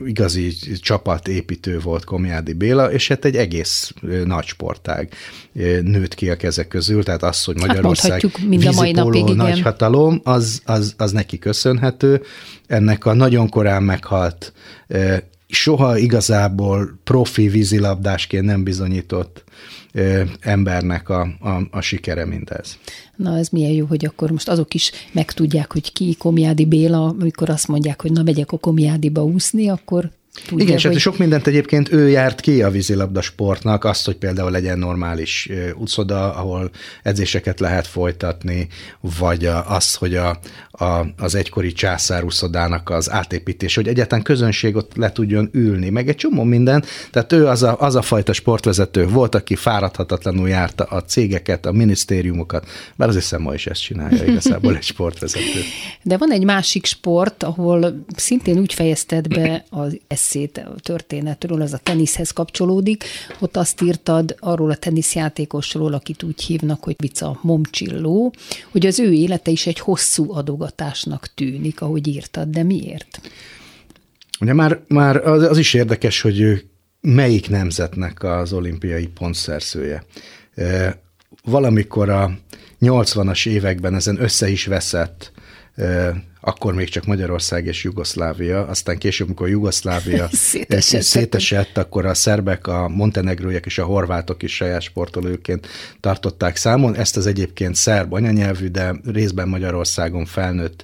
igazi csapatépítő volt Komjádi Béla, és hát egy egész nagy sportág nőtt ki a kezek közül, tehát az, hogy Magyarország mondhatjuk mind a mai napig, igen. nagy hatalom, az, az, az neki köszönhető. Ennek a nagyon korán meghalt, soha igazából profi vízilabdásként nem bizonyított ö, embernek a, a, a sikere mindez. Na, ez milyen jó, hogy akkor most azok is megtudják, hogy ki Komjádi Béla, amikor azt mondják, hogy na megyek a Komjádiba úszni, akkor tudja, Igen, és hát hogy... sok mindent egyébként ő járt ki a vízilabda sportnak, azt, hogy például legyen normális ö, utcoda, ahol edzéseket lehet folytatni, vagy az, hogy a, a, az egykori császár uszodának az átépítés, hogy egyáltalán közönség ott le tudjon ülni, meg egy csomó minden. Tehát ő az a, az a fajta sportvezető volt, aki fáradhatatlanul járta a cégeket, a minisztériumokat, bár az hiszem ma is ezt csinálja igazából egy sportvezető. De van egy másik sport, ahol szintén úgy fejezted be az a történetről, az a teniszhez kapcsolódik. Ott azt írtad arról a teniszjátékosról, akit úgy hívnak, hogy Vica Momcsilló, hogy az ő élete is egy hosszú adogatásnak tűnik, ahogy írtad, de miért? Ugye már, már az, az is érdekes, hogy ő melyik nemzetnek az olimpiai pontszerzője. Valamikor a 80-as években ezen össze is veszett, akkor még csak Magyarország és Jugoszlávia, aztán később, amikor Jugoszlávia Szétesettek. szétesett, akkor a szerbek, a montenegróiak és a horvátok is saját sportolóként tartották számon. Ezt az egyébként szerb anyanyelvű, de részben Magyarországon felnőtt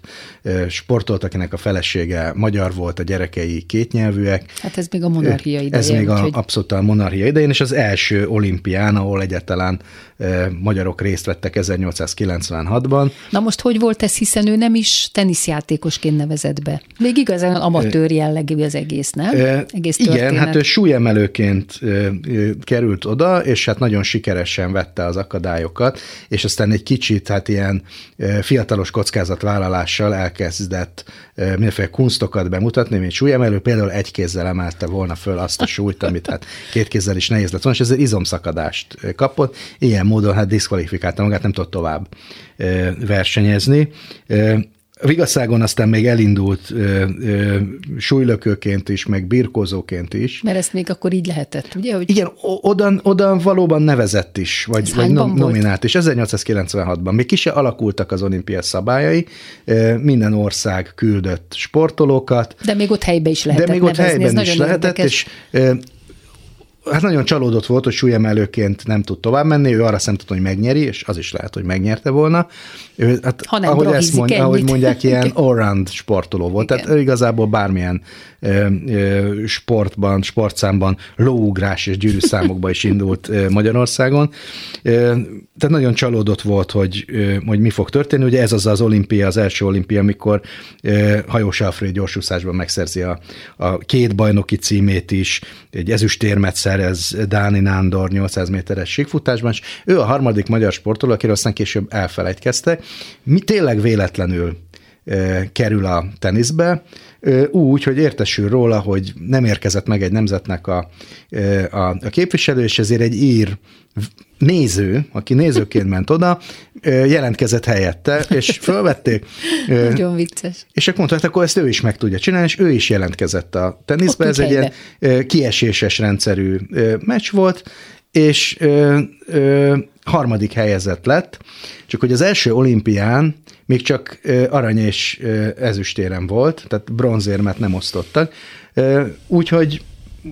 sportolt, akinek a felesége magyar volt, a gyerekei kétnyelvűek. Hát ez még a monarchia ideje. Ez még a, úgyhogy- abszolút a monarchia idején, és az első olimpián, ahol egyáltalán magyarok részt vettek 1896-ban. Na most hogy volt ez, hiszen ő nem is teniszjátékosként nevezett be. Még igazán amatőr jellegű az egész, nem? Egész Igen, hát súlyemelőként került oda, és hát nagyon sikeresen vette az akadályokat, és aztán egy kicsit hát ilyen fiatalos kockázatvállalással elkezdett mindenféle kunstokat bemutatni, mint súlyemelő, például egy kézzel emelte volna föl azt a súlyt, amit hát két kézzel is nehéz lett volna, és ezzel izomszakadást kapott, ilyen módon hát diszkvalifikálta magát, nem tudott tovább versenyezni. Ö, Vigaszágon aztán még elindult ö, ö, súlylökőként is, meg birkózóként is. Mert ezt még akkor így lehetett, ugye? Hogy Igen, oda, oda valóban nevezett is, vagy, Ez vagy nom- nominált is. 1896-ban. Még ki se alakultak az olimpia szabályai, ö, minden ország küldött sportolókat, De még ott helyben is lehetett de még ott nevezni, ez helyben is lehetett, érdekes. és ö, hát nagyon csalódott volt, hogy súlyemelőként nem tud tovább menni, ő arra számított, hogy megnyeri, és az is lehet, hogy megnyerte volna. Ő, hát, Ha nem ahogy, ezt brahizik mond, ahogy mondják, ilyen all-round sportoló volt. Igen. Tehát ő igazából bármilyen sportban, sportszámban, lóugrás és gyűrűszámokba is indult Magyarországon. Tehát nagyon csalódott volt, hogy, hogy mi fog történni. Ugye ez az az olimpia, az első olimpia, amikor Hajós Alfred gyorsúszásban megszerzi a, a két bajnoki címét is, egy ezüstérmet szerez Dáni Nándor 800 méteres síkfutásban, és ő a harmadik magyar sportoló, akiről aztán később elfelejtkeztek. Mi tényleg véletlenül kerül a teniszbe, úgy, hogy értesül róla, hogy nem érkezett meg egy nemzetnek a, a, a képviselő, és ezért egy ír néző, aki nézőként ment oda, jelentkezett helyette, és fölvették. Nagyon vicces. és akkor mondta, hát akkor ezt ő is meg tudja csinálni, és ő is jelentkezett a teniszbe. Ott Ez egy ilyen helybe. ö, kieséses rendszerű meccs volt, és ö, ö, harmadik helyezett lett, csak hogy az első olimpián még csak ö, arany és ö, ezüstérem volt, tehát bronzérmet nem osztottak, úgyhogy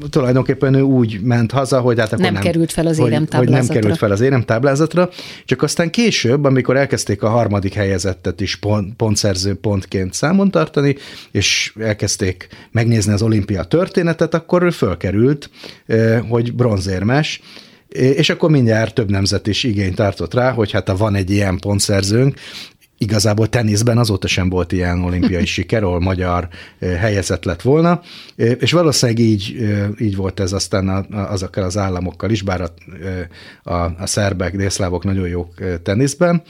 tulajdonképpen ő úgy ment haza, hogy hát akkor Nem nem, került fel az hogy, hogy nem éremtáblázatra. került fel az éremtáblázatra, csak aztán később, amikor elkezdték a harmadik helyezettet is pont, pontszerző pontként számon tartani, és elkezdték megnézni az olimpia történetet, akkor ő fölkerült, hogy bronzérmes, és akkor mindjárt több nemzet is igényt tartott rá, hogy hát ha van egy ilyen pontszerzőnk, Igazából teniszben azóta sem volt ilyen olimpiai siker, ahol magyar helyezett lett volna, és valószínűleg így, így volt ez aztán azokkal az államokkal is, bár a, a, a szerbek, délszlávok nagyon jók teniszben,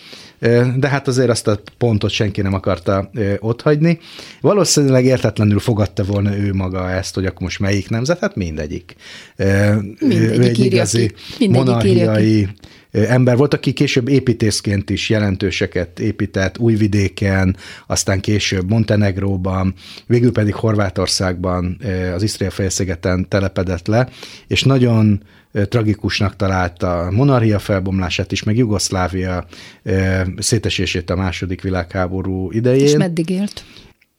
de hát azért azt a pontot senki nem akarta otthagyni. Valószínűleg értetlenül fogadta volna ő maga ezt, hogy akkor most melyik nemzet, hát mindegyik. Mindegyik egy írja igazi ki. Mindegyik írja ki. Ember volt, aki később építészként is jelentőseket épített Újvidéken, aztán később Montenegróban, végül pedig Horvátországban, az Isztria félszigeten telepedett le, és nagyon tragikusnak találta a monarchia felbomlását is, meg Jugoszlávia szétesését a második világháború idején. És meddig élt?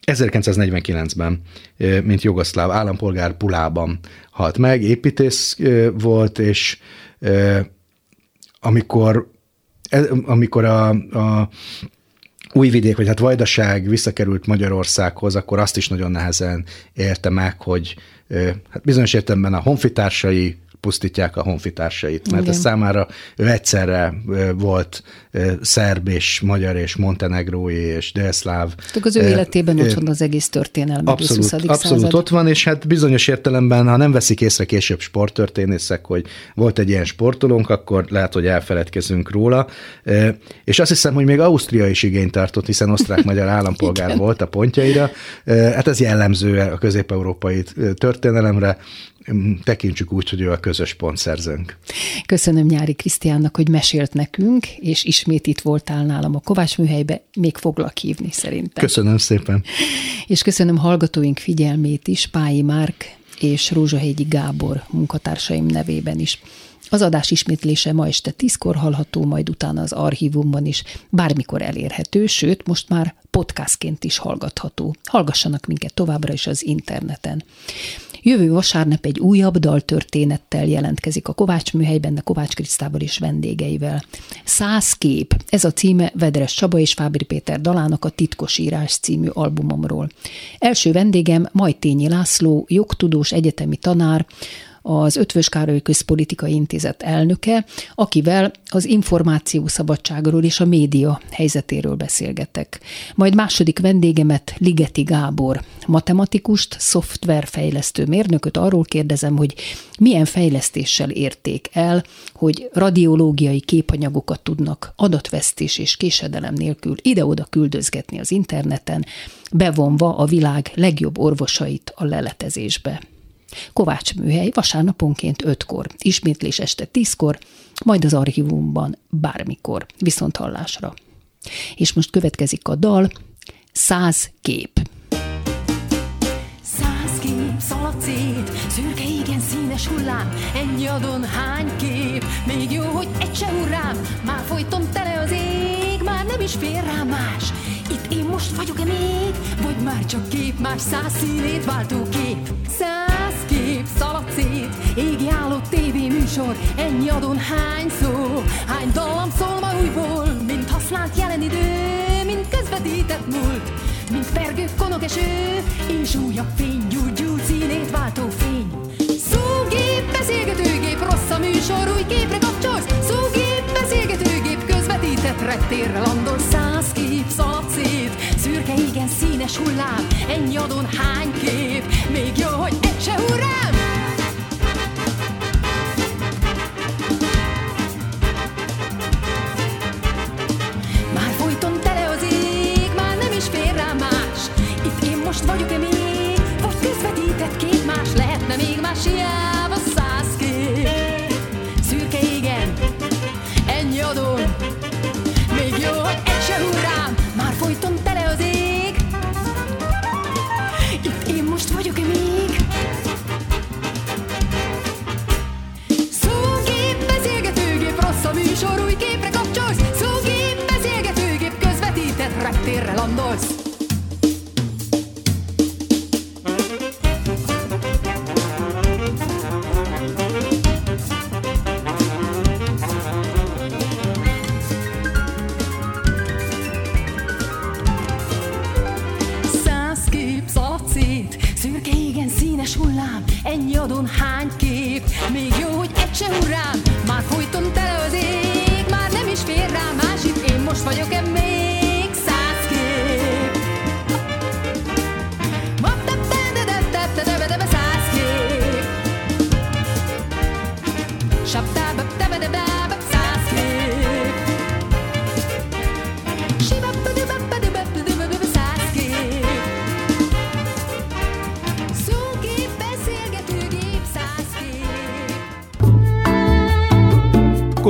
1949-ben, eh, mint jugoszláv állampolgár Pulában halt meg, építész volt, és amikor, e- amikor a, a Újvidék, vagy hát Vajdaság visszakerült Magyarországhoz, akkor azt is nagyon nehezen érte meg, hogy hát bizonyos értelemben a honfitársai pusztítják a honfitársait, mert Igen. ez számára ő egyszerre volt szerb és magyar és montenegrói és délszláv. Tehát az ő életében ott van az egész történelem, egész Abszolút, 20. abszolút század. ott van, és hát bizonyos értelemben, ha nem veszik észre később sporttörténészek, hogy volt egy ilyen sportolónk, akkor lehet, hogy elfeledkezünk róla. És azt hiszem, hogy még Ausztria is igényt tartott, hiszen osztrák-magyar állampolgár volt a pontjaira. Hát ez jellemző a közép-európai történelemre. Tekintsük úgy, hogy ő a közös pontszerzőnk. Köszönöm Nyári Krisztiánnak, hogy mesélt nekünk, és ismét itt voltál nálam a Kovács műhelybe, még foglak hívni szerintem. Köszönöm szépen. És köszönöm hallgatóink figyelmét is, Pályi Márk és Rózsahegyi Gábor munkatársaim nevében is. Az adás ismétlése ma este tízkor hallható, majd utána az archívumban is, bármikor elérhető, sőt, most már podcastként is hallgatható. Hallgassanak minket továbbra is az interneten. Jövő vasárnap egy újabb daltörténettel jelentkezik a Kovács műhelyben, a Kovács Krisztával és vendégeivel. Száz kép, ez a címe Vedres Csaba és Fábri Péter dalának a Titkos írás című albumomról. Első vendégem Majtényi László, jogtudós egyetemi tanár, az Ötvös Károly Közpolitikai Intézet elnöke, akivel az információ szabadságról és a média helyzetéről beszélgetek. Majd második vendégemet Ligeti Gábor, matematikust, szoftverfejlesztő mérnököt arról kérdezem, hogy milyen fejlesztéssel érték el, hogy radiológiai képanyagokat tudnak adatvesztés és késedelem nélkül ide-oda küldözgetni az interneten, bevonva a világ legjobb orvosait a leletezésbe. Kovács műhely vasárnaponként 5-kor, ismétlés este 10-kor, majd az archívumban bármikor, viszont hallásra. És most következik a dal, Száz kép. Száz kép szalad szét, szürke igen színes hullám, ennyi adon hány kép, még jó, hogy egy se hurrám, már folyton tele az ég, már nem is fér rá más. Itt én most vagyok-e még, vagy már csak kép, más száz színét váltó kép. Száz kép szalad szét, égi álló tévéműsor, ennyi adon hány szó, hány dallam szól ma újból, mint használt jelen idő, mint közvetített múlt. Mint pergő konokeső, és újabb fény, gyúgyú színét váltó fény. Szógép, beszélgetőgép, rossz a műsor, új képre kapcsolsz. Szógép, beszélgetőgép, közvetített rettérre landol. Szét, szürke igen színes hullám. Ennyi adon hány kép, még jó, hogy egy se hurrám. Már folyton tele az ég, már nem is fér rá más. Itt én most vagyok-e még, vagy közvetített kép más? Lehetne még más hiába